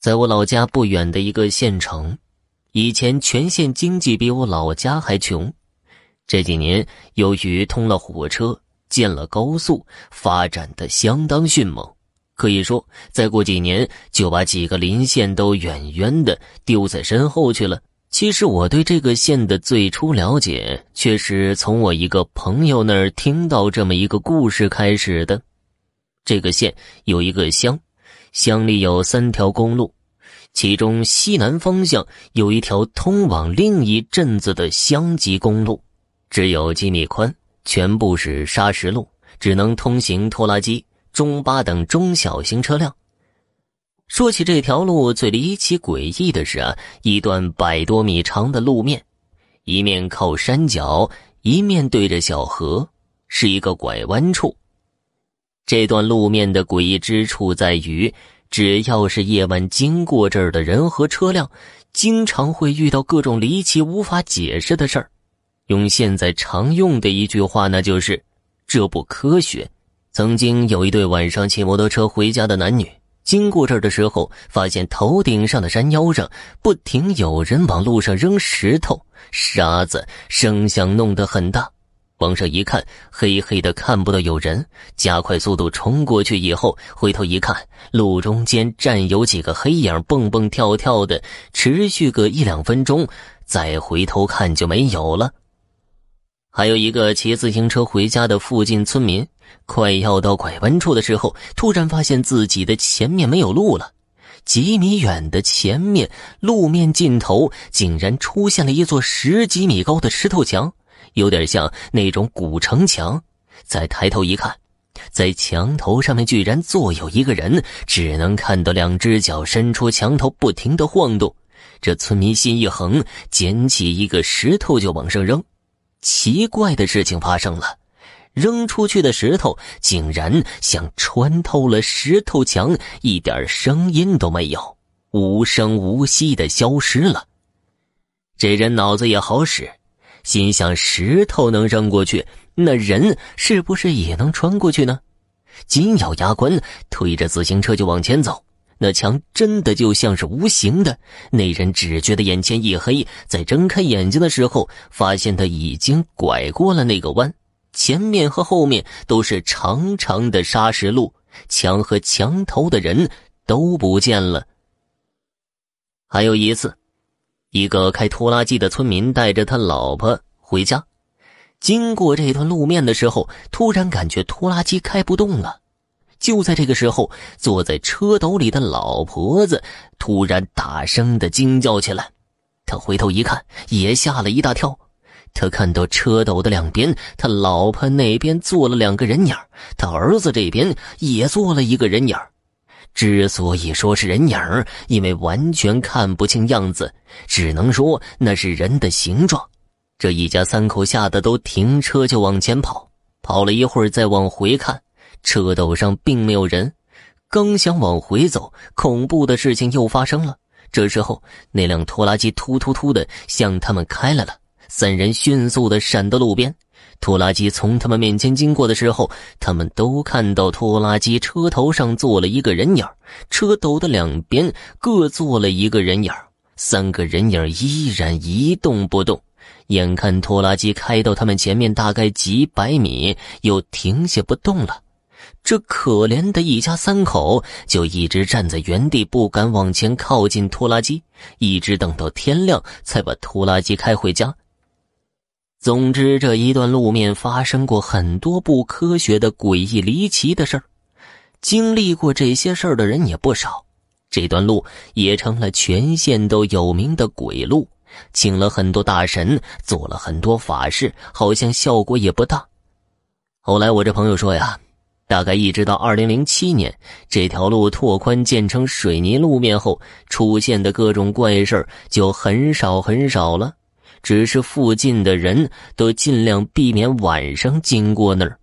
在我老家不远的一个县城，以前全县经济比我老家还穷。这几年由于通了火车、建了高速，发展的相当迅猛，可以说再过几年就把几个邻县都远远的丢在身后去了。其实我对这个县的最初了解，却是从我一个朋友那儿听到这么一个故事开始的。这个县有一个乡。乡里有三条公路，其中西南方向有一条通往另一镇子的乡级公路，只有几米宽，全部是砂石路，只能通行拖拉机、中巴等中小型车辆。说起这条路，最离奇诡异的是啊，一段百多米长的路面，一面靠山脚，一面对着小河，是一个拐弯处。这段路面的诡异之处在于，只要是夜晚经过这儿的人和车辆，经常会遇到各种离奇无法解释的事儿。用现在常用的一句话，那就是“这不科学”。曾经有一对晚上骑摩托车回家的男女，经过这儿的时候，发现头顶上的山腰上不停有人往路上扔石头、沙子，声响弄得很大。往上一看，黑黑的，看不到有人。加快速度冲过去以后，回头一看，路中间站有几个黑影，蹦蹦跳跳的，持续个一两分钟，再回头看就没有了。还有一个骑自行车回家的附近村民，快要到拐弯处的时候，突然发现自己的前面没有路了。几米远的前面，路面尽头竟然出现了一座十几米高的石头墙。有点像那种古城墙，再抬头一看，在墙头上面居然坐有一个人，只能看到两只脚伸出墙头，不停的晃动。这村民心一横，捡起一个石头就往上扔。奇怪的事情发生了，扔出去的石头竟然像穿透了石头墙，一点声音都没有，无声无息的消失了。这人脑子也好使。心想：石头能扔过去，那人是不是也能穿过去呢？紧咬牙关，推着自行车就往前走。那墙真的就像是无形的。那人只觉得眼前一黑，在睁开眼睛的时候，发现他已经拐过了那个弯，前面和后面都是长长的砂石路，墙和墙头的人都不见了。还有一次。一个开拖拉机的村民带着他老婆回家，经过这段路面的时候，突然感觉拖拉机开不动了。就在这个时候，坐在车斗里的老婆子突然大声的惊叫起来。他回头一看，也吓了一大跳。他看到车斗的两边，他老婆那边坐了两个人影他儿子这边也坐了一个人影之所以说是人影，因为完全看不清样子，只能说那是人的形状。这一家三口吓得都停车就往前跑，跑了一会儿再往回看，车斗上并没有人。刚想往回走，恐怖的事情又发生了。这时候，那辆拖拉机突突突的向他们开来了，三人迅速的闪到路边。拖拉机从他们面前经过的时候，他们都看到拖拉机车头上坐了一个人影车斗的两边各坐了一个人影三个人影依然一动不动。眼看拖拉机开到他们前面大概几百米，又停下不动了。这可怜的一家三口就一直站在原地，不敢往前靠近拖拉机，一直等到天亮才把拖拉机开回家。总之，这一段路面发生过很多不科学的、诡异离奇的事儿，经历过这些事儿的人也不少。这段路也成了全县都有名的鬼路，请了很多大神，做了很多法事，好像效果也不大。后来我这朋友说呀，大概一直到二零零七年，这条路拓宽建成水泥路面后，出现的各种怪事就很少很少了。只是附近的人都尽量避免晚上经过那儿。